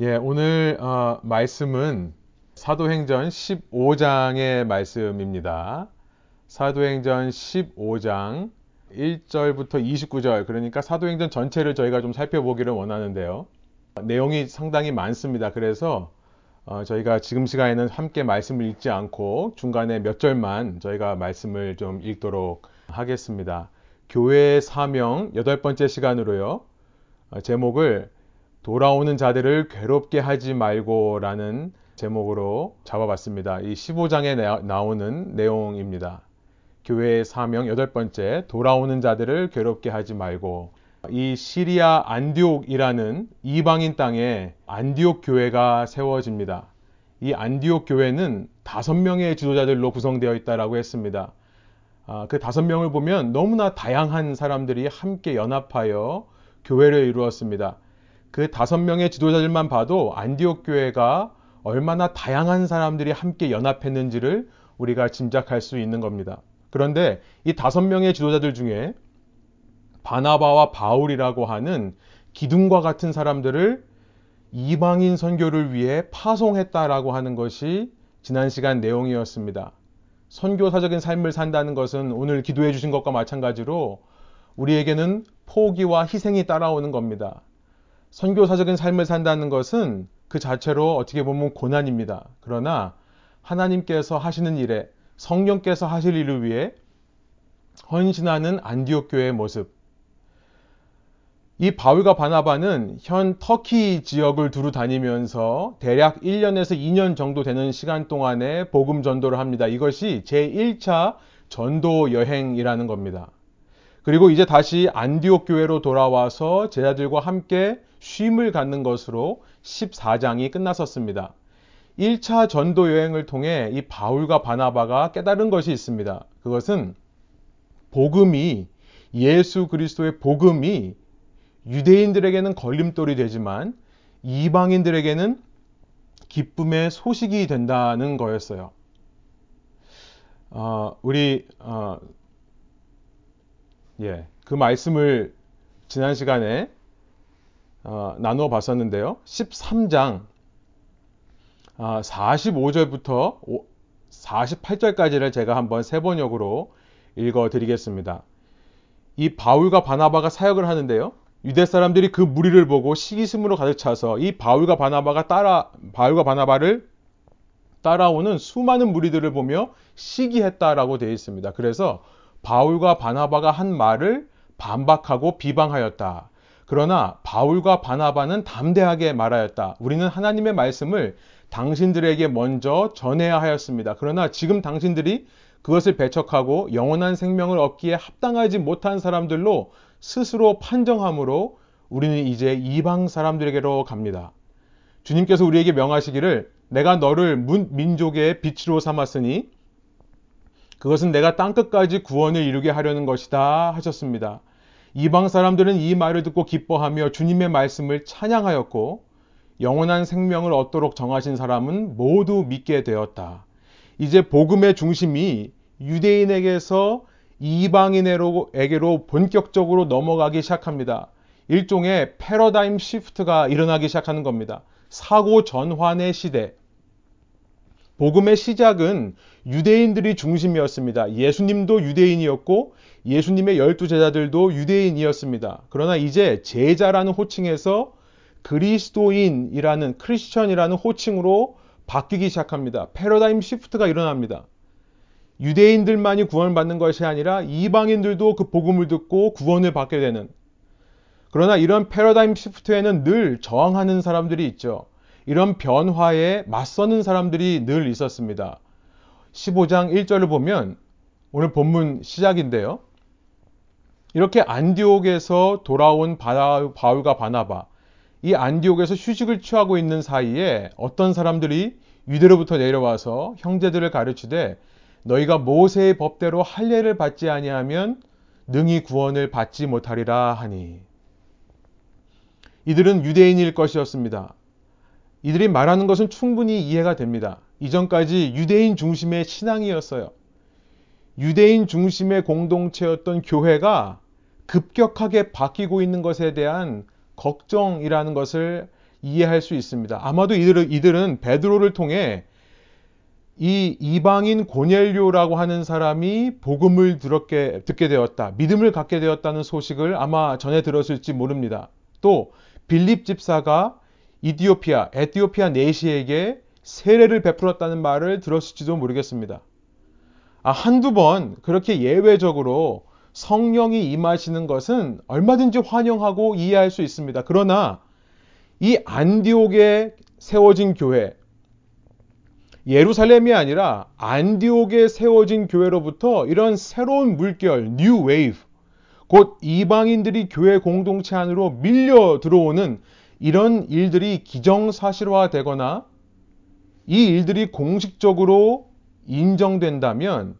예, 오늘 어, 말씀은 사도행전 15장의 말씀입니다. 사도행전 15장 1절부터 29절, 그러니까 사도행전 전체를 저희가 좀 살펴보기를 원하는데요. 내용이 상당히 많습니다. 그래서 어, 저희가 지금 시간에는 함께 말씀을 읽지 않고 중간에 몇 절만 저희가 말씀을 좀 읽도록 하겠습니다. 교회의 사명 여덟 번째 시간으로요. 어, 제목을 돌아오는 자들을 괴롭게 하지 말고 라는 제목으로 잡아봤습니다. 이 15장에 나오는 내용입니다. 교회의 사명 여덟 번째 돌아오는 자들을 괴롭게 하지 말고 이 시리아 안디옥이라는 이방인 땅에 안디옥 교회가 세워집니다. 이 안디옥 교회는 다섯 명의 지도자들로 구성되어 있다라고 했습니다. 아, 그 다섯 명을 보면 너무나 다양한 사람들이 함께 연합하여 교회를 이루었습니다. 그 다섯 명의 지도자들만 봐도 안디옥 교회가 얼마나 다양한 사람들이 함께 연합했는지를 우리가 짐작할 수 있는 겁니다. 그런데 이 다섯 명의 지도자들 중에 바나바와 바울이라고 하는 기둥과 같은 사람들을 이방인 선교를 위해 파송했다라고 하는 것이 지난 시간 내용이었습니다. 선교사적인 삶을 산다는 것은 오늘 기도해 주신 것과 마찬가지로 우리에게는 포기와 희생이 따라오는 겁니다. 선교사적인 삶을 산다는 것은 그 자체로 어떻게 보면 고난입니다. 그러나 하나님께서 하시는 일에 성령께서 하실 일을 위해 헌신하는 안디옥 교회의 모습. 이 바울과 바나바는 현 터키 지역을 두루 다니면서 대략 1년에서 2년 정도 되는 시간 동안에 복음 전도를 합니다. 이것이 제1차 전도 여행이라는 겁니다. 그리고 이제 다시 안디옥 교회로 돌아와서 제자들과 함께 쉼을 갖는 것으로 14장이 끝났었습니다. 1차 전도 여행을 통해 이 바울과 바나바가 깨달은 것이 있습니다. 그것은 복음이 예수 그리스도의 복음이 유대인들에게는 걸림돌이 되지만 이방인들에게는 기쁨의 소식이 된다는 거였어요. 어, 우리 어, 예, 그 말씀을 지난 시간에 어, 나누어 봤었는데요. 13장 어, 45절부터 48절까지를 제가 한번 세 번역으로 읽어 드리겠습니다. 이 바울과 바나바가 사역을 하는데요. 유대 사람들이 그 무리를 보고 시기심으로 가득 차서 이 바울과 바나바가 따라 바울과 바나바를 따라오는 수많은 무리들을 보며 시기했다라고 되어 있습니다. 그래서 바울과 바나바가 한 말을 반박하고 비방하였다. 그러나 바울과 바나바는 담대하게 말하였다. 우리는 하나님의 말씀을 당신들에게 먼저 전해야 하였습니다. 그러나 지금 당신들이 그것을 배척하고 영원한 생명을 얻기에 합당하지 못한 사람들로 스스로 판정함으로 우리는 이제 이방 사람들에게로 갑니다. 주님께서 우리에게 명하시기를 내가 너를 민족의 빛으로 삼았으니 그것은 내가 땅끝까지 구원을 이루게 하려는 것이다 하셨습니다. 이방 사람들은 이 말을 듣고 기뻐하며 주님의 말씀을 찬양하였고 영원한 생명을 얻도록 정하신 사람은 모두 믿게 되었다. 이제 복음의 중심이 유대인에게서 이방인에게로 본격적으로 넘어가기 시작합니다. 일종의 패러다임 시프트가 일어나기 시작하는 겁니다. 사고 전환의 시대. 복음의 시작은 유대인들이 중심이었습니다. 예수님도 유대인이었고 예수님의 열두 제자들도 유대인이었습니다. 그러나 이제 제자라는 호칭에서 그리스도인이라는 크리스천이라는 호칭으로 바뀌기 시작합니다. 패러다임 시프트가 일어납니다. 유대인들만이 구원을 받는 것이 아니라 이방인들도 그 복음을 듣고 구원을 받게 되는 그러나 이런 패러다임 시프트에는 늘 저항하는 사람들이 있죠. 이런 변화에 맞서는 사람들이 늘 있었습니다. 15장 1절을 보면 오늘 본문 시작인데요. 이렇게 안디옥에서 돌아온 바울과 바나바, 이 안디옥에서 휴식을 취하고 있는 사이에 어떤 사람들이 유대로부터 내려와서 형제들을 가르치되 너희가 모세의 법대로 할례를 받지 아니하면 능히 구원을 받지 못하리라 하니 이들은 유대인일 것이었습니다. 이들이 말하는 것은 충분히 이해가 됩니다. 이전까지 유대인 중심의 신앙이었어요. 유대인 중심의 공동체였던 교회가 급격하게 바뀌고 있는 것에 대한 걱정이라는 것을 이해할 수 있습니다. 아마도 이들은, 이들은 베드로를 통해 이 이방인 고넬료라고 하는 사람이 복음을 들었게, 듣게 되었다. 믿음을 갖게 되었다는 소식을 아마 전해 들었을지 모릅니다. 또 빌립 집사가 이디오피아, 에티오피아 내시에게 세례를 베풀었다는 말을 들었을지도 모르겠습니다. 아, 한두 번 그렇게 예외적으로 성령이 임하시는 것은 얼마든지 환영하고 이해할 수 있습니다. 그러나 이 안디옥에 세워진 교회, 예루살렘이 아니라 안디옥에 세워진 교회로부터 이런 새로운 물결, new wave, 곧 이방인들이 교회 공동체 안으로 밀려 들어오는 이런 일들이 기정사실화되거나 이 일들이 공식적으로 인정된다면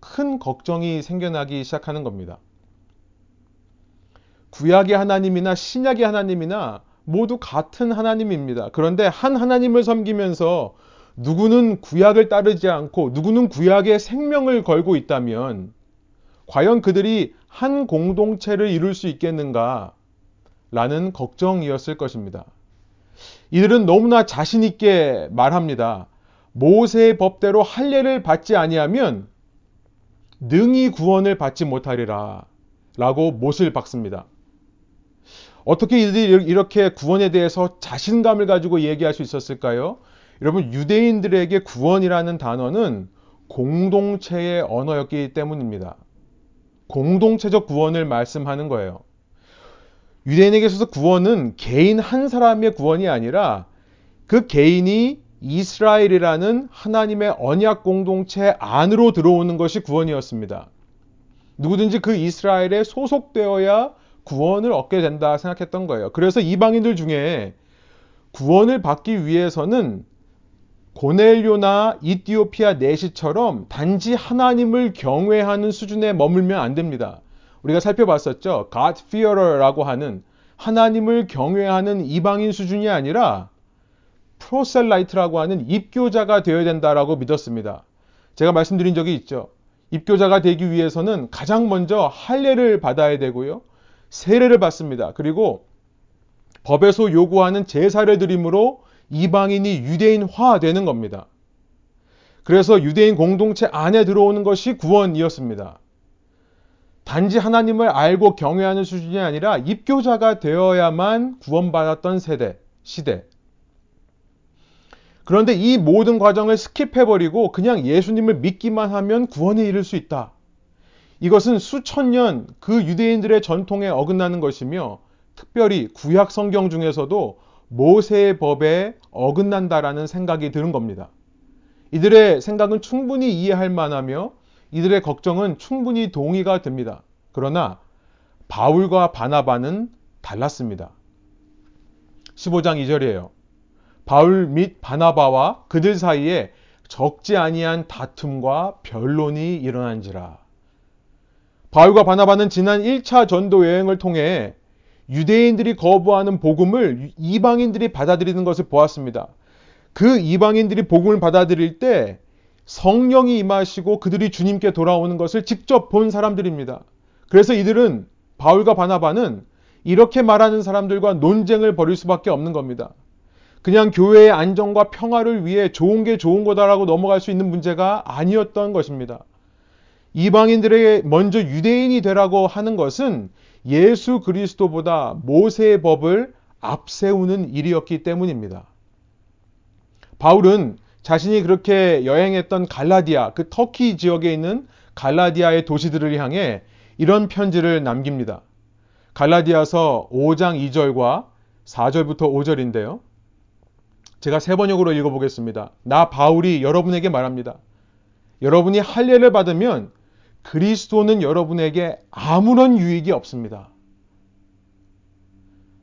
큰 걱정이 생겨나기 시작하는 겁니다. 구약의 하나님이나 신약의 하나님이나 모두 같은 하나님입니다. 그런데 한 하나님을 섬기면서 누구는 구약을 따르지 않고 누구는 구약의 생명을 걸고 있다면 과연 그들이 한 공동체를 이룰 수 있겠는가? 라는 걱정이었을 것입니다. 이들은 너무나 자신 있게 말합니다. 모세의 법대로 할례를 받지 아니하면 능히 구원을 받지 못하리라. 라고 못을 박습니다. 어떻게 이들이 이렇게 구원에 대해서 자신감을 가지고 얘기할 수 있었을까요? 여러분, 유대인들에게 구원이라는 단어는 공동체의 언어였기 때문입니다. 공동체적 구원을 말씀하는 거예요. 유대인에게 있어서 구원은 개인 한 사람의 구원이 아니라 그 개인이 이스라엘이라는 하나님의 언약 공동체 안으로 들어오는 것이 구원이었습니다. 누구든지 그 이스라엘에 소속되어야 구원을 얻게 된다 생각했던 거예요. 그래서 이방인들 중에 구원을 받기 위해서는 고넬료나 이티오피아 내시처럼 단지 하나님을 경외하는 수준에 머물면 안 됩니다. 우리가 살펴봤었죠. God fearer라고 하는 하나님을 경외하는 이방인 수준이 아니라 프로셀라이트라고 하는 입교자가 되어야 된다라고 믿었습니다. 제가 말씀드린 적이 있죠. 입교자가 되기 위해서는 가장 먼저 할례를 받아야 되고요. 세례를 받습니다. 그리고 법에서 요구하는 제사를 드림으로 이방인이 유대인화 되는 겁니다. 그래서 유대인 공동체 안에 들어오는 것이 구원이었습니다. 단지 하나님을 알고 경외하는 수준이 아니라 입교자가 되어야만 구원받았던 세대, 시대. 그런데 이 모든 과정을 스킵해버리고 그냥 예수님을 믿기만 하면 구원에 이를 수 있다. 이것은 수천 년 그 유대인들의 전통에 어긋나는 것이며 특별히 구약 성경 중에서도 모세의 법에 어긋난다라는 생각이 드는 겁니다. 이들의 생각은 충분히 이해할 만하며 이들의 걱정은 충분히 동의가 됩니다. 그러나 바울과 바나바는 달랐습니다. 15장 2절이에요. 바울 및 바나바와 그들 사이에 적지 아니한 다툼과 변론이 일어난지라. 바울과 바나바는 지난 1차 전도 여행을 통해 유대인들이 거부하는 복음을 이방인들이 받아들이는 것을 보았습니다. 그 이방인들이 복음을 받아들일 때 성령이 임하시고 그들이 주님께 돌아오는 것을 직접 본 사람들입니다. 그래서 이들은 바울과 바나바는 이렇게 말하는 사람들과 논쟁을 벌일 수밖에 없는 겁니다. 그냥 교회의 안정과 평화를 위해 좋은 게 좋은 거다라고 넘어갈 수 있는 문제가 아니었던 것입니다. 이방인들에게 먼저 유대인이 되라고 하는 것은 예수 그리스도보다 모세의 법을 앞세우는 일이었기 때문입니다. 바울은 자신이 그렇게 여행했던 갈라디아, 그 터키 지역에 있는 갈라디아의 도시들을 향해 이런 편지를 남깁니다. 갈라디아서 5장 2절과 4절부터 5절인데요. 제가 세 번역으로 읽어보겠습니다. 나 바울이 여러분에게 말합니다. 여러분이 할례를 받으면 그리스도는 여러분에게 아무런 유익이 없습니다.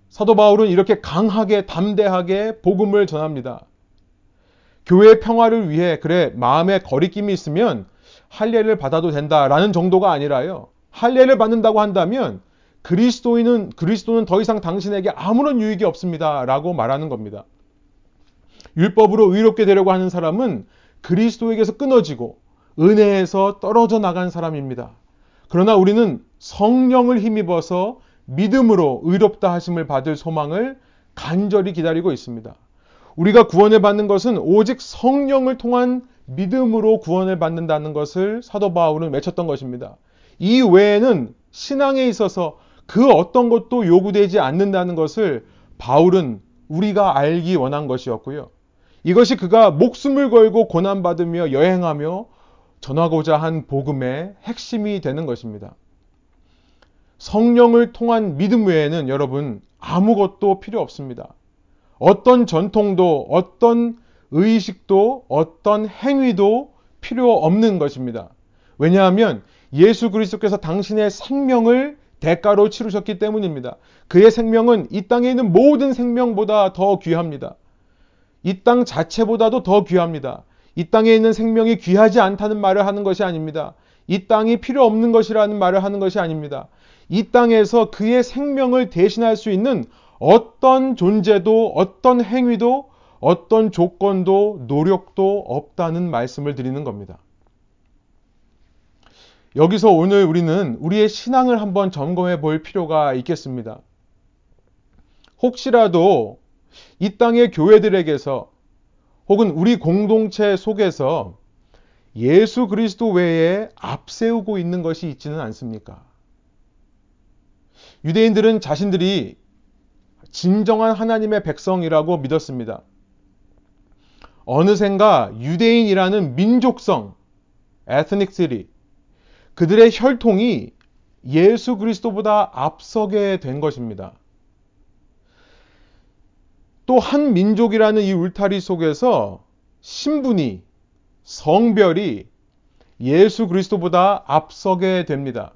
사도 바울은 이렇게 강하게 담대하게 복음을 전합니다. 교회의 평화를 위해 그래 마음에 거리낌이 있으면 할례를 받아도 된다라는 정도가 아니라요. 할례를 받는다고 한다면 그리스도인은 그리스도는 더 이상 당신에게 아무런 유익이 없습니다라고 말하는 겁니다. 율법으로 의롭게 되려고 하는 사람은 그리스도에게서 끊어지고 은혜에서 떨어져 나간 사람입니다. 그러나 우리는 성령을 힘입어서 믿음으로 의롭다 하심을 받을 소망을 간절히 기다리고 있습니다. 우리가 구원을 받는 것은 오직 성령을 통한 믿음으로 구원을 받는다는 것을 사도 바울은 외쳤던 것입니다. 이 외에는 신앙에 있어서 그 어떤 것도 요구되지 않는다는 것을 바울은 우리가 알기 원한 것이었고요. 이것이 그가 목숨을 걸고 고난받으며 여행하며 전하고자 한 복음의 핵심이 되는 것입니다. 성령을 통한 믿음 외에는 여러분 아무것도 필요 없습니다. 어떤 전통도 어떤 의식도 어떤 행위도 필요 없는 것입니다. 왜냐하면 예수 그리스도께서 당신의 생명을 대가로 치르셨기 때문입니다. 그의 생명은 이 땅에 있는 모든 생명보다 더 귀합니다. 이 땅 자체보다도 더 귀합니다. 이 땅에 있는 생명이 귀하지 않다는 말을 하는 것이 아닙니다. 이 땅이 필요 없는 것이라는 말을 하는 것이 아닙니다. 이 땅에서 그의 생명을 대신할 수 있는 어떤 존재도 어떤 행위도 어떤 조건도 노력도 없다는 말씀을 드리는 겁니다. 여기서 오늘 우리는 우리의 신앙을 한번 점검해 볼 필요가 있겠습니다. 혹시라도 이 땅의 교회들에게서 혹은 우리 공동체 속에서 예수 그리스도 외에 앞세우고 있는 것이 있지는 않습니까? 유대인들은 자신들이 진정한 하나님의 백성이라고 믿었습니다. 어느샌가 유대인이라는 민족성, 에스닉시리, 그들의 혈통이 예수 그리스도보다 앞서게 된 것입니다. 또 한 민족이라는 이 울타리 속에서 신분이, 성별이 예수 그리스도보다 앞서게 됩니다.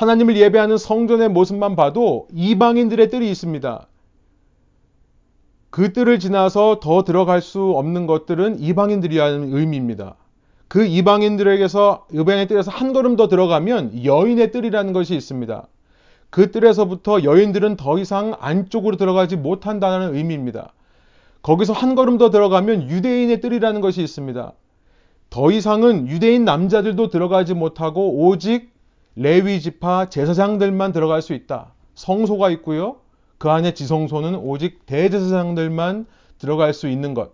하나님을 예배하는 성전의 모습만 봐도 이방인들의 뜰이 있습니다. 그 뜰을 지나서 더 들어갈 수 없는 것들은 이방인들이라는 의미입니다. 그 이방인들에게서 이방의 뜰에서 한 걸음 더 들어가면 여인의 뜰이라는 것이 있습니다. 그 뜰에서부터 여인들은 더 이상 안쪽으로 들어가지 못한다는 의미입니다. 거기서 한 걸음 더 들어가면 유대인의 뜰이라는 것이 있습니다. 더 이상은 유대인 남자들도 들어가지 못하고 오직 레위 지파 제사장들만 들어갈 수 있다. 성소가 있고요. 그 안에 지성소는 오직 대제사장들만 들어갈 수 있는 것.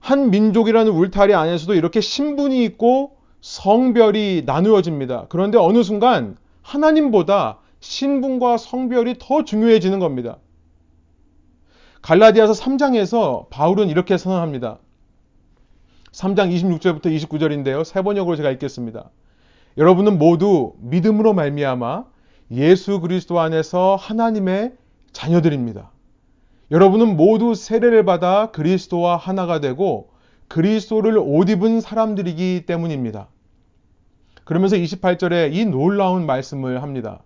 한 민족이라는 울타리 안에서도 이렇게 신분이 있고 성별이 나누어집니다. 그런데 어느 순간 하나님보다 신분과 성별이 더 중요해지는 겁니다. 갈라디아서 3장에서 바울은 이렇게 선언합니다. 3장 26절부터 29절인데요. 세 번역으로 제가 읽겠습니다. 여러분은 모두 믿음으로 말미암아 예수 그리스도 안에서 하나님의 자녀들입니다. 여러분은 모두 세례를 받아 그리스도와 하나가 되고 그리스도를 옷 입은 사람들이기 때문입니다. 그러면서 28절에 이 놀라운 말씀을 합니다.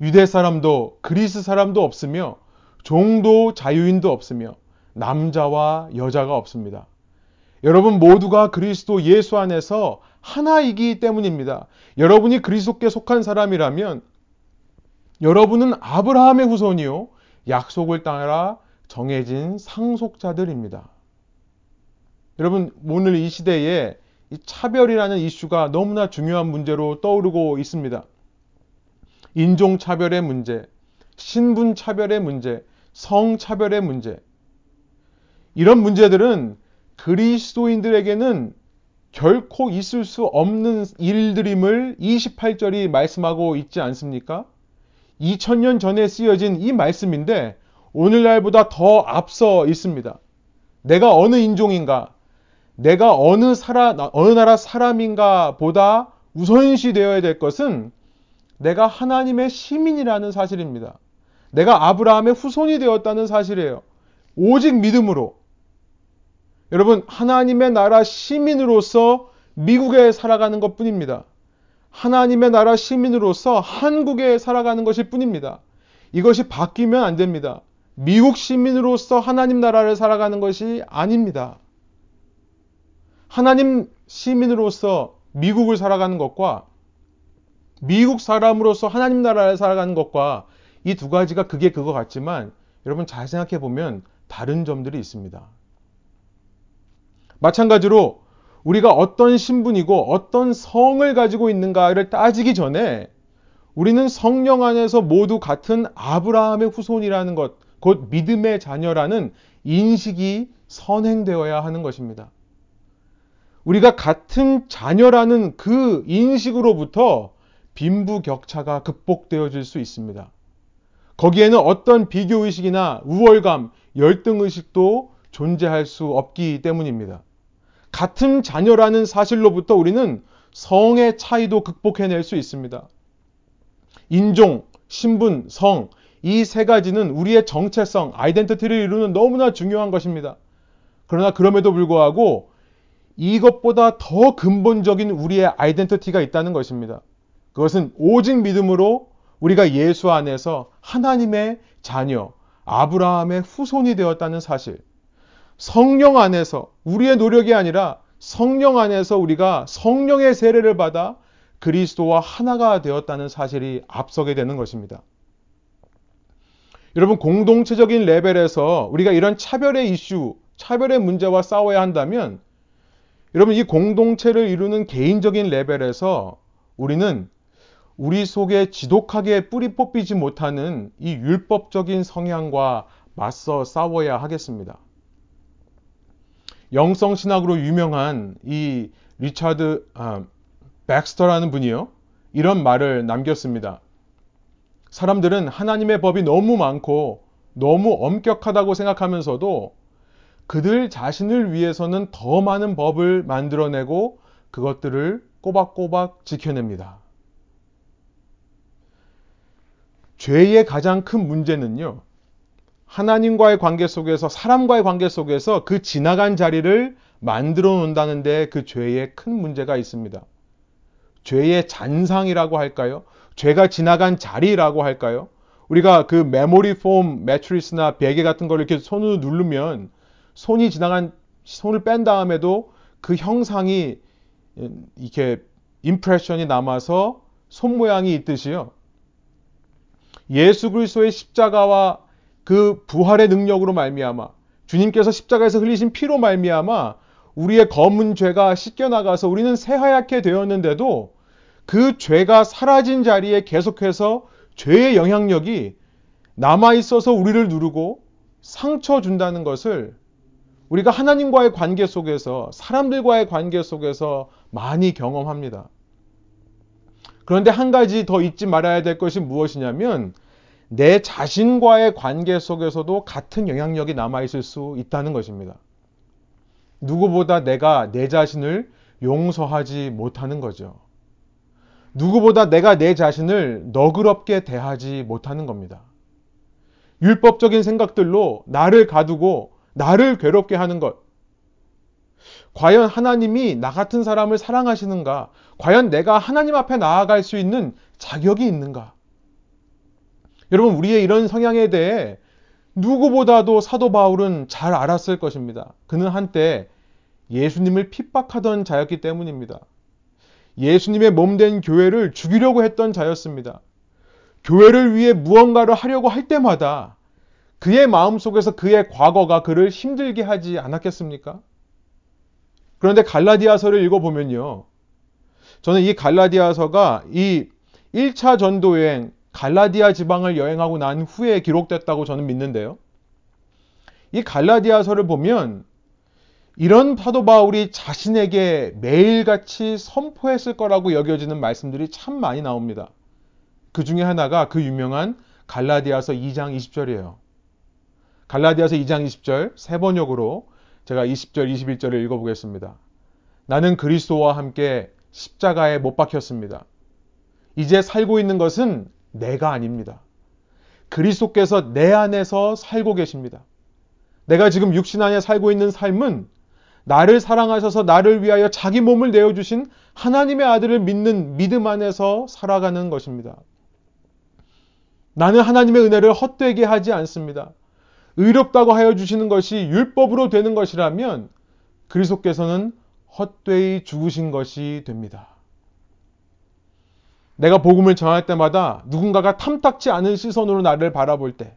유대 사람도 그리스 사람도 없으며 종도 자유인도 없으며 남자와 여자가 없습니다. 여러분 모두가 그리스도 예수 안에서 하나이기 때문입니다. 여러분이 그리스도께 속한 사람이라면 여러분은 아브라함의 후손이요 약속을 따라 정해진 상속자들입니다. 여러분 오늘 이 시대에 이 차별이라는 이슈가 너무나 중요한 문제로 떠오르고 있습니다. 인종 차별의 문제, 신분 차별의 문제, 성 차별의 문제. 이런 문제들은 그리스도인들에게는 결코 있을 수 없는 일들임을 28절이 말씀하고 있지 않습니까? 2000년 전에 쓰여진 이 말씀인데 오늘날보다 더 앞서 있습니다. 내가 어느 인종인가, 내가 어느 사람, 어느 나라 사람인가 보다 우선시 되어야 될 것은 내가 하나님의 시민이라는 사실입니다. 내가 아브라함의 후손이 되었다는 사실이에요. 오직 믿음으로. 여러분, 하나님의 나라 시민으로서 미국에 살아가는 것 뿐입니다. 하나님의 나라 시민으로서 한국에 살아가는 것일 뿐입니다. 이것이 바뀌면 안 됩니다. 미국 시민으로서 하나님 나라를 살아가는 것이 아닙니다. 하나님 시민으로서 미국을 살아가는 것과 미국 사람으로서 하나님 나라를 살아가는 것과 이 두 가지가 그게 그거 같지만 여러분 잘 생각해 보면 다른 점들이 있습니다. 마찬가지로 우리가 어떤 신분이고 어떤 성을 가지고 있는가를 따지기 전에 우리는 성령 안에서 모두 같은 아브라함의 후손이라는 것, 곧 믿음의 자녀라는 인식이 선행되어야 하는 것입니다. 우리가 같은 자녀라는 그 인식으로부터 빈부격차가 극복되어질 수 있습니다. 거기에는 어떤 비교의식이나 우월감, 열등의식도 존재할 수 없기 때문입니다. 같은 자녀라는 사실로부터 우리는 성의 차이도 극복해낼 수 있습니다. 인종, 신분, 성, 이 세 가지는 우리의 정체성, 아이덴티티를 이루는 너무나 중요한 것입니다. 그러나 그럼에도 불구하고 이것보다 더 근본적인 우리의 아이덴티티가 있다는 것입니다. 그것은 오직 믿음으로 우리가 예수 안에서 하나님의 자녀, 아브라함의 후손이 되었다는 사실. 성령 안에서 우리의 노력이 아니라 성령 안에서 우리가 성령의 세례를 받아 그리스도와 하나가 되었다는 사실이 앞서게 되는 것입니다. 여러분, 공동체적인 레벨에서 우리가 이런 차별의 이슈, 차별의 문제와 싸워야 한다면 여러분, 이 공동체를 이루는 개인적인 레벨에서 우리는 우리 속에 지독하게 뿌리 뽑히지 못하는 이 율법적인 성향과 맞서 싸워야 하겠습니다. 영성 신학으로 유명한 이 리차드 아, 백스터라는 분이요. 이런 말을 남겼습니다. 사람들은 하나님의 법이 너무 많고 너무 엄격하다고 생각하면서도 그들 자신을 위해서는 더 많은 법을 만들어내고 그것들을 꼬박꼬박 지켜냅니다. 죄의 가장 큰 문제는요. 하나님과의 관계 속에서 사람과의 관계 속에서 그 지나간 자리를 만들어 놓는다는데 그 죄에 큰 문제가 있습니다. 죄의 잔상이라고 할까요? 죄가 지나간 자리라고 할까요? 우리가 그 메모리 폼 매트리스나 베개 같은 걸 이렇게 손으로 누르면 손이 지나간 손을 뺀 다음에도 그 형상이 이렇게 임프레션이 남아서 손 모양이 있듯이요. 예수 그리스도의 십자가와 그 부활의 능력으로 말미암아 주님께서 십자가에서 흘리신 피로 말미암아 우리의 검은 죄가 씻겨 나가서 우리는 새하얗게 되었는데도 그 죄가 사라진 자리에 계속해서 죄의 영향력이 남아 있어서 우리를 누르고 상처 준다는 것을 우리가 하나님과의 관계 속에서 사람들과의 관계 속에서 많이 경험합니다. 그런데 한 가지 더 잊지 말아야 될 것이 무엇이냐면 내 자신과의 관계 속에서도 같은 영향력이 남아있을 수 있다는 것입니다. 누구보다 내가 내 자신을 용서하지 못하는 거죠. 누구보다 내가 내 자신을 너그럽게 대하지 못하는 겁니다. 율법적인 생각들로 나를 가두고 나를 괴롭게 하는 것. 과연 하나님이 나 같은 사람을 사랑하시는가? 과연 내가 하나님 앞에 나아갈 수 있는 자격이 있는가? 여러분, 우리의 이런 성향에 대해 누구보다도 사도 바울은 잘 알았을 것입니다. 그는 한때 예수님을 핍박하던 자였기 때문입니다. 예수님의 몸된 교회를 죽이려고 했던 자였습니다. 교회를 위해 무언가를 하려고 할 때마다 그의 마음 속에서 그의 과거가 그를 힘들게 하지 않았겠습니까? 그런데 갈라디아서를 읽어보면요. 저는 이 갈라디아서가 이 1차 전도 여행, 갈라디아 지방을 여행하고 난 후에 기록됐다고 저는 믿는데요. 이 갈라디아서를 보면 이런 사도 바울이 자신에게 매일같이 선포했을 거라고 여겨지는 말씀들이 참 많이 나옵니다. 그 중에 하나가 그 유명한 갈라디아서 2장 20절이에요. 갈라디아서 2장 20절 세 번역으로 제가 20절 21절을 읽어보겠습니다. 나는 그리스도와 함께 십자가에 못 박혔습니다. 이제 살고 있는 것은 내가 아닙니다. 그리스도께서 내 안에서 살고 계십니다. 내가 지금 육신 안에 살고 있는 삶은 나를 사랑하셔서 나를 위하여 자기 몸을 내어주신 하나님의 아들을 믿는 믿음 안에서 살아가는 것입니다. 나는 하나님의 은혜를 헛되게 하지 않습니다. 의롭다고 하여 주시는 것이 율법으로 되는 것이라면 그리스도께서는 헛되이 죽으신 것이 됩니다. 내가 복음을 전할 때마다 누군가가 탐탁지 않은 시선으로 나를 바라볼 때,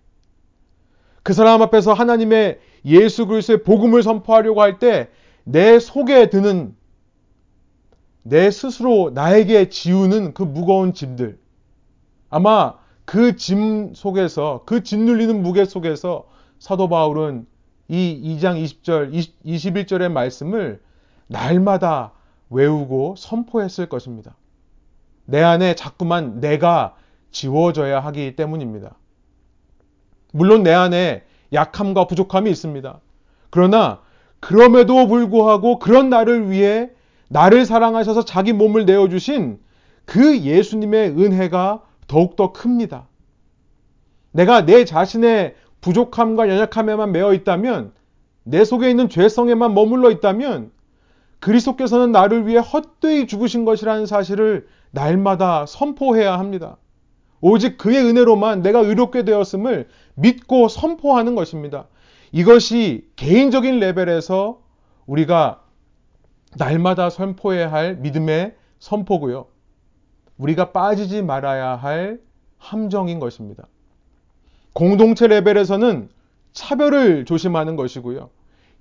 그 사람 앞에서 하나님의 예수 그리스도의 복음을 선포하려고 할 때 내 속에 드는 내 스스로 나에게 지우는 그 무거운 짐들, 아마 그 짐 속에서, 그 짓눌리는 무게 속에서 사도 바울은 이 2장 20절, 20, 21절의 말씀을 날마다 외우고 선포했을 것입니다. 내 안에 자꾸만 내가 지워져야 하기 때문입니다. 물론 내 안에 약함과 부족함이 있습니다. 그러나 그럼에도 불구하고 그런 나를 위해 나를 사랑하셔서 자기 몸을 내어주신 그 예수님의 은혜가 더욱더 큽니다. 내가 내 자신의 부족함과 연약함에만 매어 있다면, 내 속에 있는 죄성에만 머물러 있다면, 그리스도께서는 나를 위해 헛되이 죽으신 것이라는 사실을 날마다 선포해야 합니다. 오직 그의 은혜로만 내가 의롭게 되었음을 믿고 선포하는 것입니다. 이것이 개인적인 레벨에서 우리가 날마다 선포해야 할 믿음의 선포고요. 우리가 빠지지 말아야 할 함정인 것입니다. 공동체 레벨에서는 차별을 조심하는 것이고요.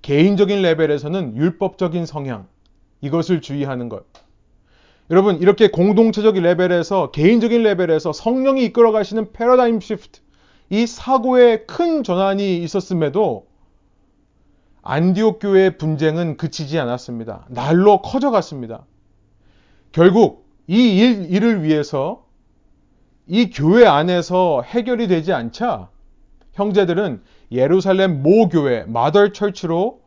개인적인 레벨에서는 율법적인 성향, 이것을 주의하는 것. 여러분, 이렇게 공동체적 레벨에서, 개인적인 레벨에서 성령이 이끌어 가시는 패러다임 시프트, 이 사고에 큰 전환이 있었음에도 안디옥 교회의 분쟁은 그치지 않았습니다. 날로 커져갔습니다. 결국 이 일, 일을 위해서 이 교회 안에서 해결이 되지 않자 형제들은 예루살렘 모 교회 마더 철치로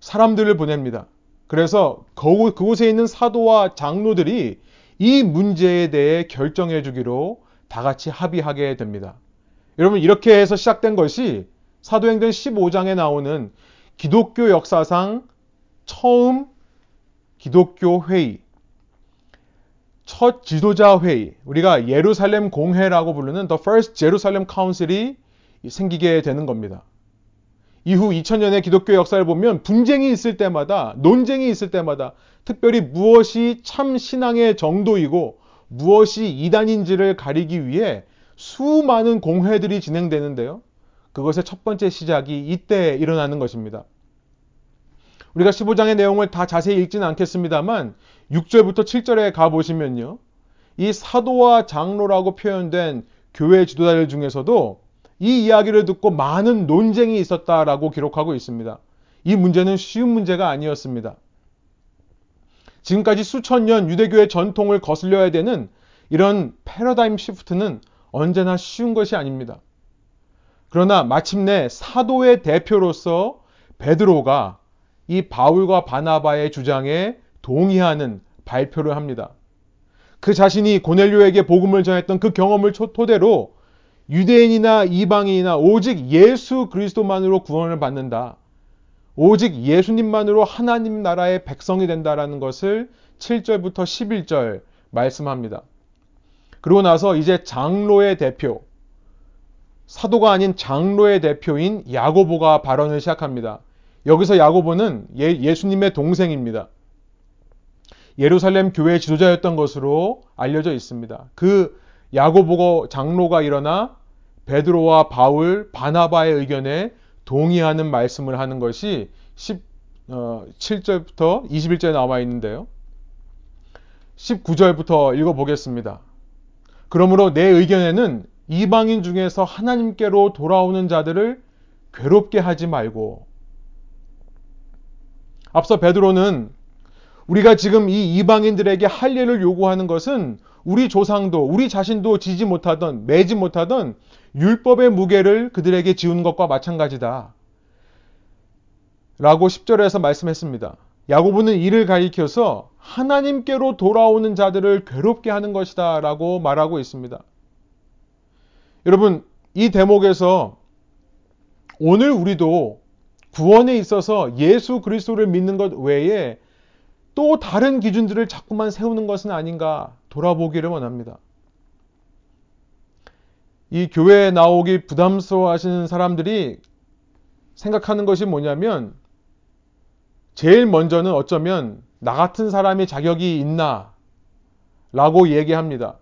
사람들을 보냅니다. 그래서 그곳에 있는 사도와 장로들이 이 문제에 대해 결정해 주기로 다 같이 합의하게 됩니다. 여러분 이렇게 해서 시작된 것이 사도행전 15장에 나오는 기독교 역사상 처음 기독교 회의, 첫 지도자 회의, 우리가 예루살렘 공회라고 부르는 The First Jerusalem Council이 생기게 되는 겁니다. 이후 2000년의 기독교 역사를 보면 분쟁이 있을 때마다, 논쟁이 있을 때마다 특별히 무엇이 참 신앙의 정도이고 무엇이 이단인지를 가리기 위해 수많은 공회들이 진행되는데요. 그것의 첫 번째 시작이 이때 일어나는 것입니다. 우리가 15장의 내용을 다 자세히 읽지는 않겠습니다만 6절부터 7절에 가보시면요. 이 사도와 장로라고 표현된 교회 지도자들 중에서도 이 이야기를 듣고 많은 논쟁이 있었다라고 기록하고 있습니다. 이 문제는 쉬운 문제가 아니었습니다. 지금까지 수천 년 유대교의 전통을 거슬려야 되는 이런 패러다임 시프트는 언제나 쉬운 것이 아닙니다. 그러나 마침내 사도의 대표로서 베드로가 이 바울과 바나바의 주장에 동의하는 발표를 합니다. 그 자신이 고넬료에게 복음을 전했던 그 경험을 토대로 유대인이나 이방인이나 오직 예수 그리스도만으로 구원을 받는다. 오직 예수님만으로 하나님 나라의 백성이 된다라는 것을 7절부터 11절 말씀합니다. 그러고 나서 이제 장로의 대표, 사도가 아닌 장로의 대표인 야고보가 발언을 시작합니다. 여기서 야고보는 예, 수님의 동생입니다. 예루살렘 교회 지도자였던 것으로 알려져 있습니다. 그 야고보고 장로가 일어나 베드로와 바울, 바나바의 의견에 동의하는 말씀을 하는 것이 17절부터 어, 21절에 나와 있는데요. 19절부터 읽어보겠습니다. 그러므로 내 의견에는 이방인 중에서 하나님께로 돌아오는 자들을 괴롭게 하지 말고 앞서 베드로는 우리가 지금 이 이방인들에게 할 일을 요구하는 것은 우리 조상도 우리 자신도 지지 못하던 매지 못하던 율법의 무게를 그들에게 지운 것과 마찬가지다. 라고 10절에서 말씀했습니다. 야고보는 이를 가리켜서 하나님께로 돌아오는 자들을 괴롭게 하는 것이다 라고 말하고 있습니다. 여러분, 이 대목에서 오늘 우리도 구원에 있어서 예수 그리스도를 믿는 것 외에 또 다른 기준들을 자꾸만 세우는 것은 아닌가 돌아보기를 원합니다. 이 교회에 나오기 부담스러워 하시는 사람들이 생각하는 것이 뭐냐면 제일 먼저는 어쩌면 나 같은 사람이 자격이 있나 라고 얘기합니다.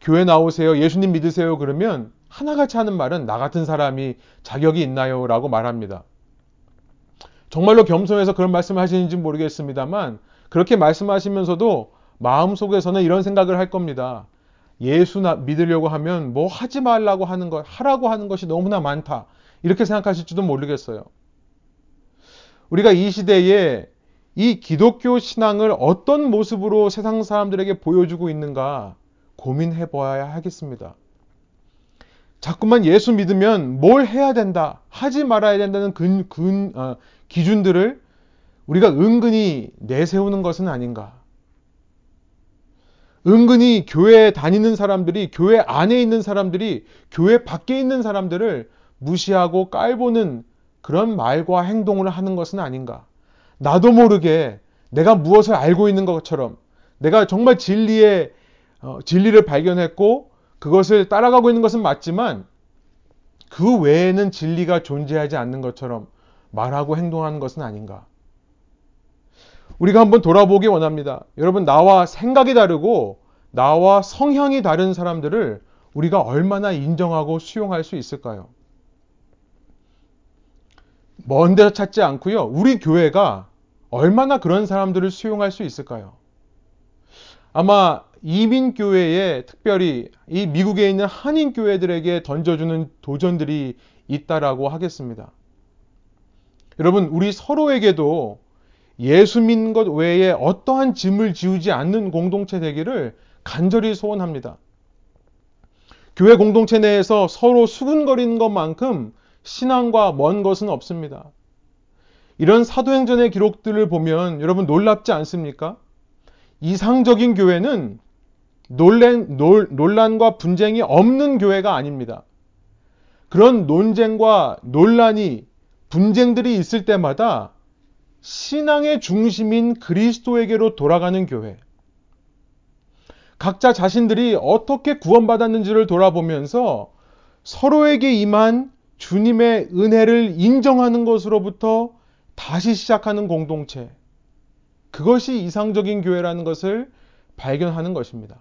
교회 나오세요. 예수님 믿으세요. 그러면 하나같이 하는 말은 나 같은 사람이 자격이 있나요? 라고 말합니다. 정말로 겸손해서 그런 말씀을 하시는지 모르겠습니다만 그렇게 말씀하시면서도 마음속에서는 이런 생각을 할 겁니다. 예수 믿으려고 하면 뭐 하지 말라고 하는 것, 하라고 하는 것이 너무나 많다. 이렇게 생각하실지도 모르겠어요. 우리가 이 시대에 이 기독교 신앙을 어떤 모습으로 세상 사람들에게 보여주고 있는가 고민해 보아야 하겠습니다. 자꾸만 예수 믿으면 뭘 해야 된다, 하지 말아야 된다는 근, 근, 어, 기준들을 우리가 은근히 내세우는 것은 아닌가. 은근히 교회에 다니는 사람들이, 교회 안에 있는 사람들이, 교회 밖에 있는 사람들을 무시하고 깔보는 그런 말과 행동을 하는 것은 아닌가. 나도 모르게 내가 무엇을 알고 있는 것처럼 내가 정말 진리의 어, 진리를 발견했고 그것을 따라가고 있는 것은 맞지만 그 외에는 진리가 존재하지 않는 것처럼 말하고 행동하는 것은 아닌가. 우리가 한번 돌아보기 원합니다. 여러분, 나와 생각이 다르고 나와 성향이 다른 사람들을 우리가 얼마나 인정하고 수용할 수 있을까요? 먼 데서 찾지 않고요. 우리 교회가 얼마나 그런 사람들을 수용할 수 있을까요? 아마 이민교회에 특별히 이 미국에 있는 한인교회들에게 던져주는 도전들이 있다라고 하겠습니다. 여러분, 우리 서로에게도 예수 믿는 것 외에 어떠한 짐을 지우지 않는 공동체 되기를 간절히 소원합니다. 교회 공동체 내에서 서로 수군거리는 것만큼 신앙과 먼 것은 없습니다. 이런 사도행전의 기록들을 보면 여러분 놀랍지 않습니까? 이상적인 교회는 논란, 논란과 분쟁이 없는 교회가 아닙니다. 그런 논쟁과 논란이 분쟁들이 있을 때마다 신앙의 중심인 그리스도에게로 돌아가는 교회. 각자 자신들이 어떻게 구원받았는지를 돌아보면서 서로에게 임한 주님의 은혜를 인정하는 것으로부터 다시 시작하는 공동체. 그것이 이상적인 교회라는 것을 발견하는 것입니다.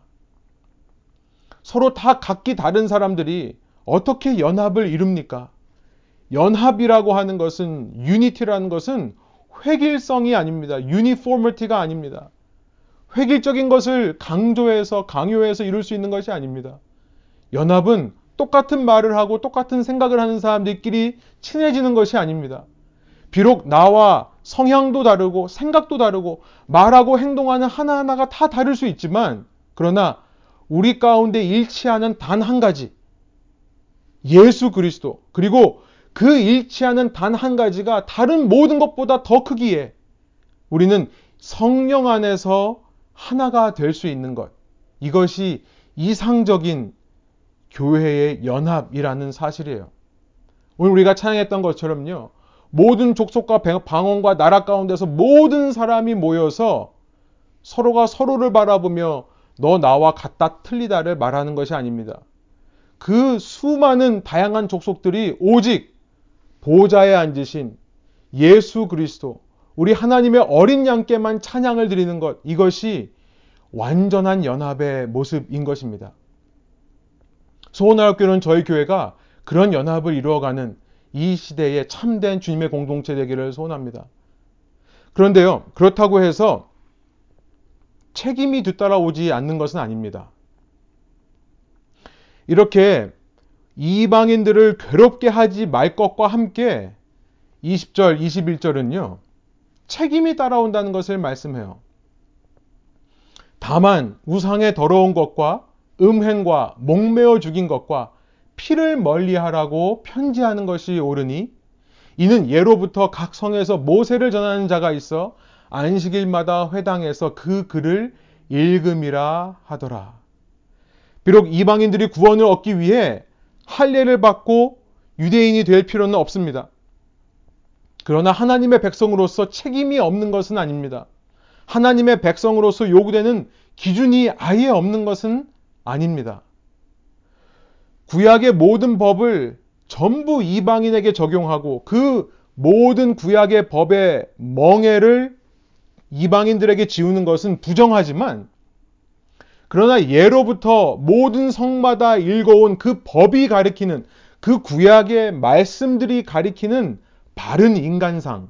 서로 다 각기 다른 사람들이 어떻게 연합을 이룹니까? 연합이라고 하는 것은, 유니티라는 것은 획일성이 아닙니다. 유니포머티가 아닙니다. 획일적인 것을 강조해서, 강요해서 이룰 수 있는 것이 아닙니다. 연합은 똑같은 말을 하고 똑같은 생각을 하는 사람들끼리 친해지는 것이 아닙니다. 비록 나와 성향도 다르고 생각도 다르고 말하고 행동하는 하나하나가 다 다를 수 있지만 그러나 우리 가운데 일치하는 단 한 가지 예수 그리스도 그리고 그 일치하는 단 한 가지가 다른 모든 것보다 더 크기에 우리는 성령 안에서 하나가 될 수 있는 것 이것이 이상적인 교회의 연합이라는 사실이에요. 오늘 우리가 찬양했던 것처럼요. 모든 족속과 방언과 나라 가운데서 모든 사람이 모여서 서로가 서로를 바라보며 너 나와 같다 틀리다를 말하는 것이 아닙니다. 그 수많은 다양한 족속들이 오직 보좌에 앉으신 예수 그리스도, 우리 하나님의 어린 양께만 찬양을 드리는 것, 이것이 완전한 연합의 모습인 것입니다. 소원하옵교는 저희 교회가 그런 연합을 이루어가는 이 시대에 참된 주님의 공동체 되기를 소원합니다. 그런데요, 그렇다고 해서 책임이 뒤따라오지 않는 것은 아닙니다. 이렇게 이방인들을 괴롭게 하지 말 것과 함께 20절, 21절은요, 책임이 따라온다는 것을 말씀해요. 다만 우상의 더러운 것과 음행과 목매어 죽인 것과 피를 멀리하라고 편지하는 것이 옳으니 이는 예로부터 각 성에서 모세를 전하는 자가 있어 안식일마다 회당에서 그 글을 읽음이라 하더라. 비록 이방인들이 구원을 얻기 위해 할례를 받고 유대인이 될 필요는 없습니다. 그러나 하나님의 백성으로서 책임이 없는 것은 아닙니다. 하나님의 백성으로서 요구되는 기준이 아예 없는 것은 아닙니다. 구약의 모든 법을 전부 이방인에게 적용하고 그 모든 구약의 법의 멍해를 이방인들에게 지우는 것은 부정하지만 그러나 예로부터 모든 성마다 읽어온 그 법이 가리키는 그 구약의 말씀들이 가리키는 바른 인간상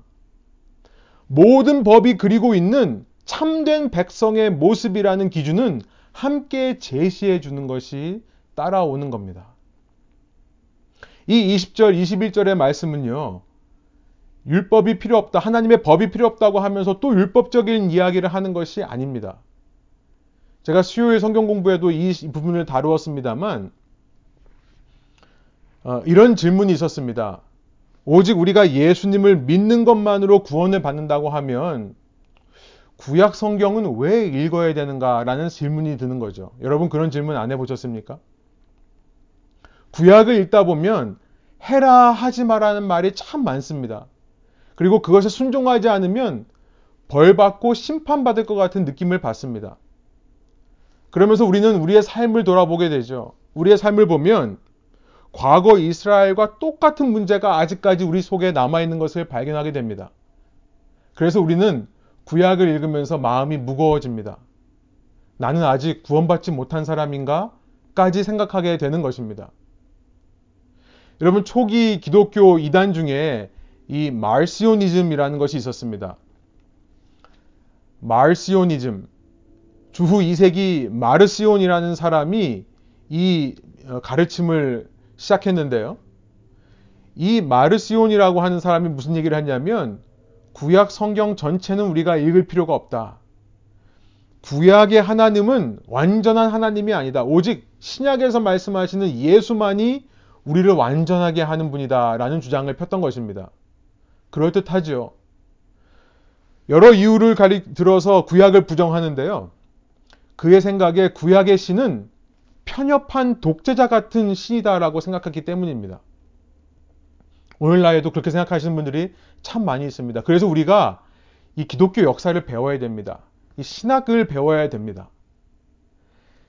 모든 법이 그리고 있는 참된 백성의 모습이라는 기준은 함께 제시해 주는 것이 따라오는 겁니다. 이 20절, 21절의 말씀은요. 율법이 필요 없다. 하나님의 법이 필요 없다고 하면서 또 율법적인 이야기를 하는 것이 아닙니다. 제가 수요일 성경 공부에도 이 부분을 다루었습니다만 어, 이런 질문이 있었습니다. 오직 우리가 예수님을 믿는 것만으로 구원을 받는다고 하면 구약 성경은 왜 읽어야 되는가라는 질문이 드는 거죠. 여러분 그런 질문 안 해보셨습니까? 구약을 읽다 보면 해라 하지 마라는 말이 참 많습니다. 그리고 그것에 순종하지 않으면 벌 받고 심판받을 것 같은 느낌을 받습니다. 그러면서 우리는 우리의 삶을 돌아보게 되죠. 우리의 삶을 보면 과거 이스라엘과 똑같은 문제가 아직까지 우리 속에 남아있는 것을 발견하게 됩니다. 그래서 우리는 구약을 읽으면서 마음이 무거워집니다. 나는 아직 구원받지 못한 사람인가? 까지 생각하게 되는 것입니다. 여러분, 초기 기독교 이단 중에 이 말시오니즘이라는 것이 있었습니다. 말시오니즘. 주후 2세기 마르시온이라는 사람이 이 어, 가르침을 시작했는데요. 이 마르시온이라고 하는 사람이 무슨 얘기를 했냐면 구약 성경 전체는 우리가 읽을 필요가 없다. 구약의 하나님은 완전한 하나님이 아니다. 오직 신약에서 말씀하시는 예수만이 우리를 완전하게 하는 분이다. 라는 주장을 폈던 것입니다. 그럴듯하죠. 여러 이유를 가리 들어서 구약을 부정하는데요. 그의 생각에 구약의 신은 편협한 독재자 같은 신이다라고 생각했기 때문입니다. 오늘날에도 그렇게 생각하시는 분들이 참 많이 있습니다. 그래서 우리가 이 기독교 역사를 배워야 됩니다. 이 신학을 배워야 됩니다.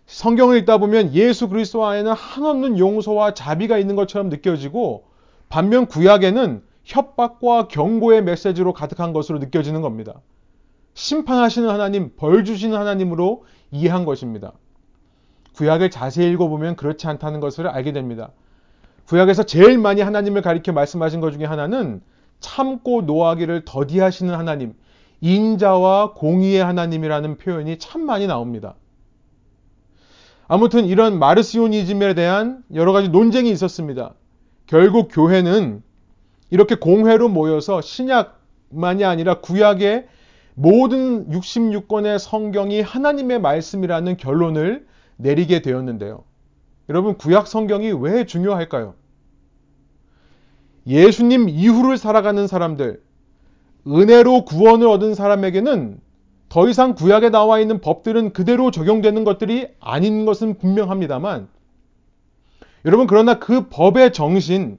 성경을 읽다 보면 예수 그리스도 안에는 한없는 용서와 자비가 있는 것처럼 느껴지고 반면 구약에는 협박과 경고의 메시지로 가득한 것으로 느껴지는 겁니다. 심판하시는 하나님, 벌 주시는 하나님으로 이해한 것입니다. 구약을 자세히 읽어보면 그렇지 않다는 것을 알게 됩니다. 구약에서 제일 많이 하나님을 가리켜 말씀하신 것 중에 하나는 참고 노하기를 더디하시는 하나님, 인자와 공의의 하나님이라는 표현이 참 많이 나옵니다. 아무튼 이런 마르시오니즘에 대한 여러 가지 논쟁이 있었습니다. 결국 교회는 이렇게 공회로 모여서 신약만이 아니라 구약의 모든 66권의 성경이 하나님의 말씀이라는 결론을 내리게 되었는데요. 여러분, 구약 성경이 왜 중요할까요? 예수님 이후를 살아가는 사람들, 은혜로 구원을 얻은 사람에게는 더 이상 구약에 나와 있는 법들은 그대로 적용되는 것들이 아닌 것은 분명합니다만, 여러분, 그러나 그 법의 정신,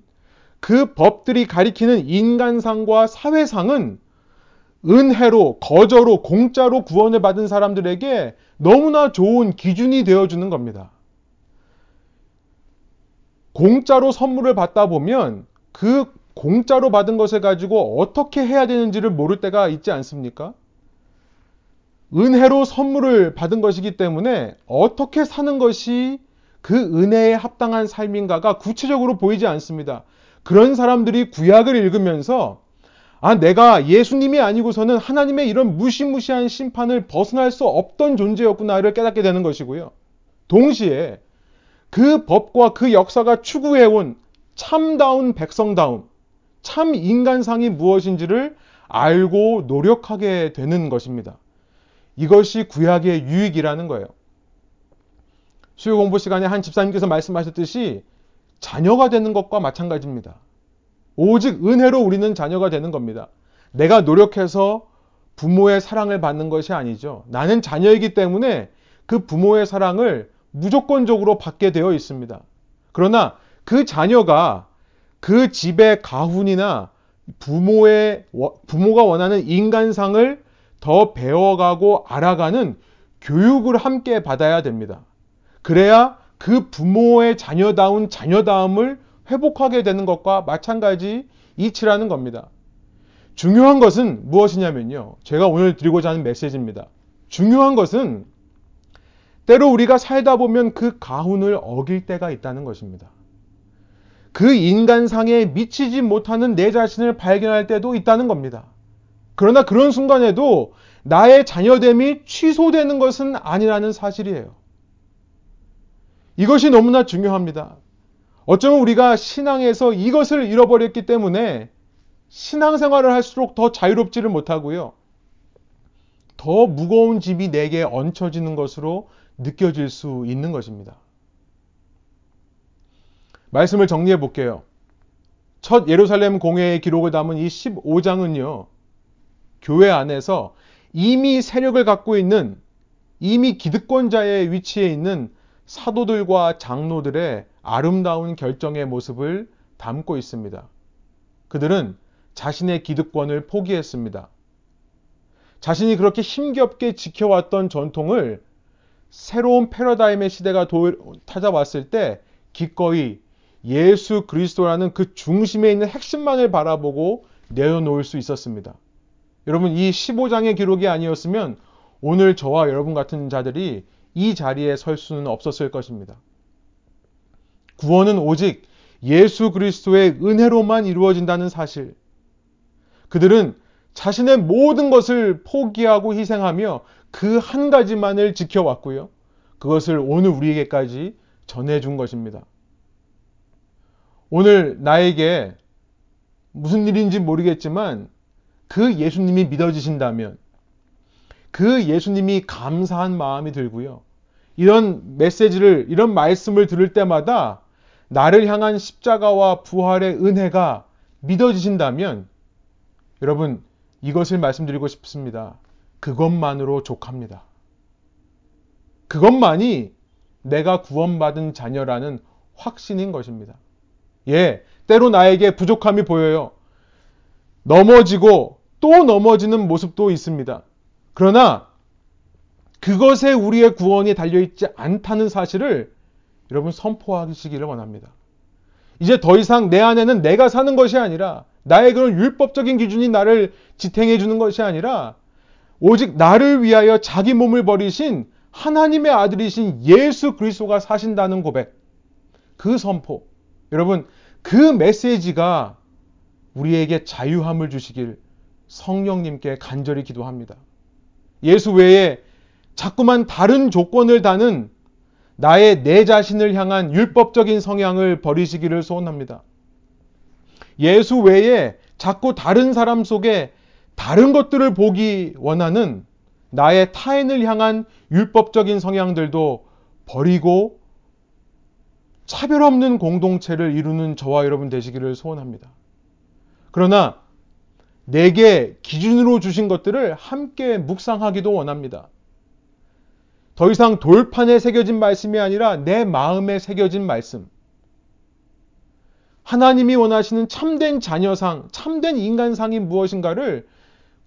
그 법들이 가리키는 인간상과 사회상은 은혜로, 거저로, 공짜로 구원을 받은 사람들에게 너무나 좋은 기준이 되어주는 겁니다. 공짜로 선물을 받다 보면 그 공짜로 받은 것을 가지고 어떻게 해야 되는지를 모를 때가 있지 않습니까? 은혜로 선물을 받은 것이기 때문에 어떻게 사는 것이 그 은혜에 합당한 삶인가가 구체적으로 보이지 않습니다. 그런 사람들이 구약을 읽으면서 아, 내가 예수님이 아니고서는 하나님의 이런 무시무시한 심판을 벗어날 수 없던 존재였구나를 깨닫게 되는 것이고요. 동시에 그 법과 그 역사가 추구해온 참다운 백성다움, 참 인간상이 무엇인지를 알고 노력하게 되는 것입니다. 이것이 구약의 유익이라는 거예요. 수요 공부 시간에 한 집사님께서 말씀하셨듯이 자녀가 되는 것과 마찬가지입니다. 오직 은혜로 우리는 자녀가 되는 겁니다. 내가 노력해서 부모의 사랑을 받는 것이 아니죠. 나는 자녀이기 때문에 그 부모의 사랑을 무조건적으로 받게 되어 있습니다. 그러나 그 자녀가 그 집의 가훈이나 부모의 부모가 원하는 인간상을 더 배워가고 알아가는 교육을 함께 받아야 됩니다. 그래야 그 부모의 자녀다운 자녀다움을 회복하게 되는 것과 마찬가지 이치라는 겁니다. 중요한 것은 무엇이냐면요. 제가 오늘 드리고자 하는 메시지입니다. 중요한 것은 때로 우리가 살다 보면 그 가훈을 어길 때가 있다는 것입니다. 그 인간상에 미치지 못하는 내 자신을 발견할 때도 있다는 겁니다. 그러나 그런 순간에도 나의 자녀됨이 취소되는 것은 아니라는 사실이에요. 이것이 너무나 중요합니다. 어쩌면 우리가 신앙에서 이것을 잃어버렸기 때문에 신앙생활을 할수록 더 자유롭지를 못하고요. 더 무거운 집이 내게 얹혀지는 것으로 느껴질 수 있는 것입니다. 말씀을 정리해 볼게요. 첫 예루살렘 공회의 기록을 담은 이 15장은요, 교회 안에서 이미 세력을 갖고 있는 이미 기득권자의 위치에 있는 사도들과 장로들의 아름다운 결정의 모습을 담고 있습니다. 그들은 자신의 기득권을 포기했습니다. 자신이 그렇게 힘겹게 지켜왔던 전통을 새로운 패러다임의 시대가 도, 찾아왔을 때 기꺼이 예수 그리스도라는 그 중심에 있는 핵심만을 바라보고 내어놓을 수 있었습니다. 여러분, 이 15장의 기록이 아니었으면 오늘 저와 여러분 같은 자들이 이 자리에 설 수는 없었을 것입니다. 구원은 오직 예수 그리스도의 은혜로만 이루어진다는 사실. 그들은 자신의 모든 것을 포기하고 희생하며 그 한 가지만을 지켜왔고요. 그것을 오늘 우리에게까지 전해준 것입니다. 오늘 나에게 무슨 일인지 모르겠지만 그 예수님이 믿어지신다면 그 예수님이 감사한 마음이 들고요. 이런 메시지를, 이런 말씀을 들을 때마다 나를 향한 십자가와 부활의 은혜가 믿어지신다면 여러분 이것을 말씀드리고 싶습니다. 그것만으로 족합니다. 그것만이 내가 구원받은 자녀라는 확신인 것입니다. 예, 때로 나에게 부족함이 보여요. 넘어지고 또 넘어지는 모습도 있습니다. 그러나 그것에 우리의 구원이 달려있지 않다는 사실을 여러분 선포하시기를 원합니다. 이제 더 이상 내 안에는 내가 사는 것이 아니라 나의 그런 율법적인 기준이 나를 지탱해 주는 것이 아니라 오직 나를 위하여 자기 몸을 버리신 하나님의 아들이신 예수 그리스도가 사신다는 고백. 그 선포. 여러분, 그 메시지가 우리에게 자유함을 주시길 성령님께 간절히 기도합니다. 예수 외에 자꾸만 다른 조건을 다는 나의 내 자신을 향한 율법적인 성향을 버리시기를 소원합니다. 예수 외에 자꾸 다른 사람 속에 다른 것들을 보기 원하는 나의 타인을 향한 율법적인 성향들도 버리고 차별 없는 공동체를 이루는 저와 여러분 되시기를 소원합니다. 그러나 내게 기준으로 주신 것들을 함께 묵상하기도 원합니다. 더 이상 돌판에 새겨진 말씀이 아니라 내 마음에 새겨진 말씀. 하나님이 원하시는 참된 자녀상, 참된 인간상이 무엇인가를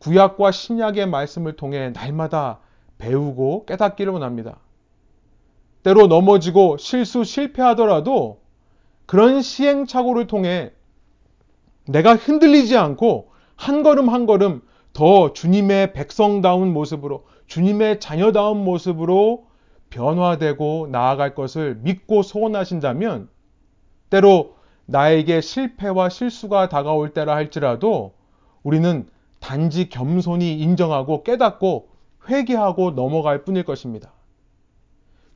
구약과 신약의 말씀을 통해 날마다 배우고 깨닫기를 원합니다. 때로 넘어지고 실수, 실패하더라도 그런 시행착오를 통해 내가 흔들리지 않고 한 걸음 한 걸음 더 주님의 백성다운 모습으로, 주님의 자녀다운 모습으로 변화되고 나아갈 것을 믿고 소원하신다면 때로 나에게 실패와 실수가 다가올 때라 할지라도 우리는 단지 겸손히 인정하고 깨닫고 회개하고 넘어갈 뿐일 것입니다.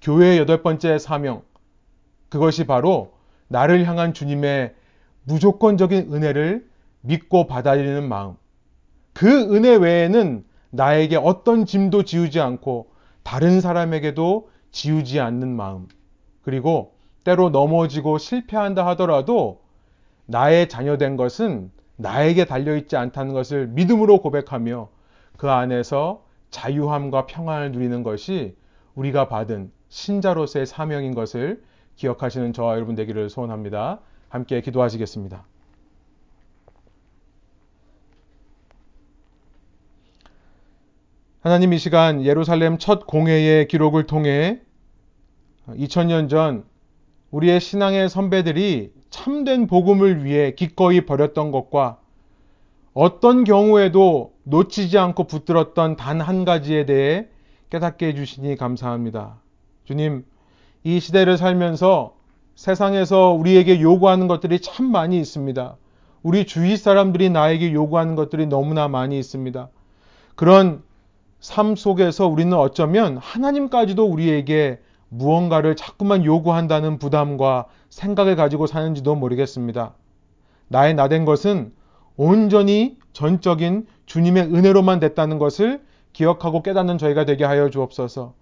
교회의 여덟 번째 사명. 그것이 바로 나를 향한 주님의 무조건적인 은혜를 믿고 받아들이는 마음. 그 은혜 외에는 나에게 어떤 짐도 지우지 않고 다른 사람에게도 지우지 않는 마음. 그리고 때로 넘어지고 실패한다 하더라도 나의 자녀된 것은 나에게 달려있지 않다는 것을 믿음으로 고백하며 그 안에서 자유함과 평안을 누리는 것이 우리가 받은 신자로서의 사명인 것을 기억하시는 저와 여러분 되기를 소원합니다. 함께 기도하시겠습니다. 하나님 이 시간 예루살렘 첫 공회의 기록을 통해 2000년 전 우리의 신앙의 선배들이 참된 복음을 위해 기꺼이 버렸던 것과 어떤 경우에도 놓치지 않고 붙들었던 단 한 가지에 대해 깨닫게 해주시니 감사합니다. 주님, 이 시대를 살면서 세상에서 우리에게 요구하는 것들이 참 많이 있습니다. 우리 주위 사람들이 나에게 요구하는 것들이 너무나 많이 있습니다. 그런 삶 속에서 우리는 어쩌면 하나님까지도 우리에게 무언가를 자꾸만 요구한다는 부담과 생각을 가지고 사는지도 모르겠습니다. 나의 나된 것은 온전히 전적인 주님의 은혜로만 됐다는 것을 기억하고 깨닫는 저희가 되게 하여 주옵소서.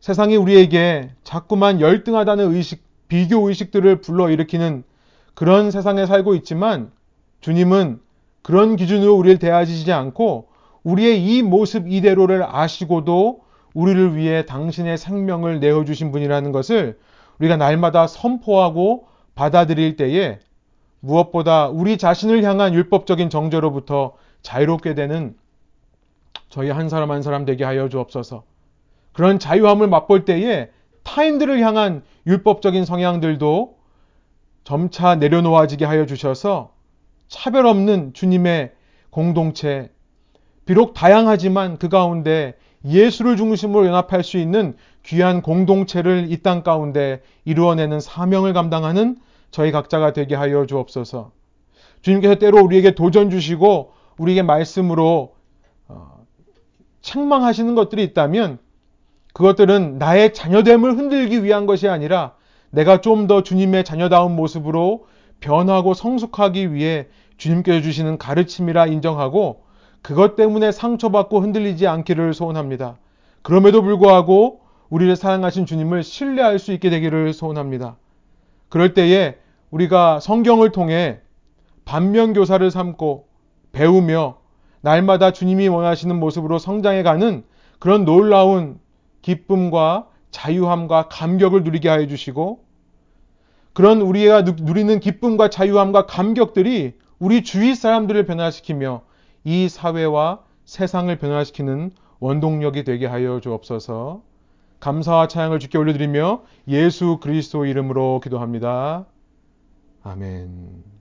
세상이 우리에게 자꾸만 열등하다는 의식, 비교 의식들을 불러일으키는 그런 세상에 살고 있지만 주님은 그런 기준으로 우리를 대하시지 않고 우리의 이 모습 이대로를 아시고도 우리를 위해 당신의 생명을 내어주신 분이라는 것을 우리가 날마다 선포하고 받아들일 때에 무엇보다 우리 자신을 향한 율법적인 정죄로부터 자유롭게 되는 저희 한 사람 한 사람 되게 하여 주옵소서. 그런 자유함을 맛볼 때에 타인들을 향한 율법적인 성향들도 점차 내려놓아지게 하여 주셔서 차별 없는 주님의 공동체, 비록 다양하지만 그 가운데 예수를 중심으로 연합할 수 있는 귀한 공동체를 이 땅 가운데 이루어내는 사명을 감당하는 저희 각자가 되게 하여 주옵소서. 주님께서 때로 우리에게 도전 주시고 우리에게 말씀으로 어, 책망하시는 것들이 있다면 그것들은 나의 자녀됨을 흔들기 위한 것이 아니라 내가 좀 더 주님의 자녀다운 모습으로 변하고 성숙하기 위해 주님께서 주시는 가르침이라 인정하고 그것 때문에 상처받고 흔들리지 않기를 소원합니다. 그럼에도 불구하고 우리를 사랑하신 주님을 신뢰할 수 있게 되기를 소원합니다. 그럴 때에 우리가 성경을 통해 반면교사를 삼고 배우며 날마다 주님이 원하시는 모습으로 성장해가는 그런 놀라운 기쁨과 자유함과 감격을 누리게 하여 주시고 그런 우리가 누리는 기쁨과 자유함과 감격들이 우리 주위 사람들을 변화시키며 이 사회와 세상을 변화시키는 원동력이 되게 하여 주옵소서. 감사와 찬양을 주께 올려드리며 예수 그리스도 이름으로 기도합니다. 아멘.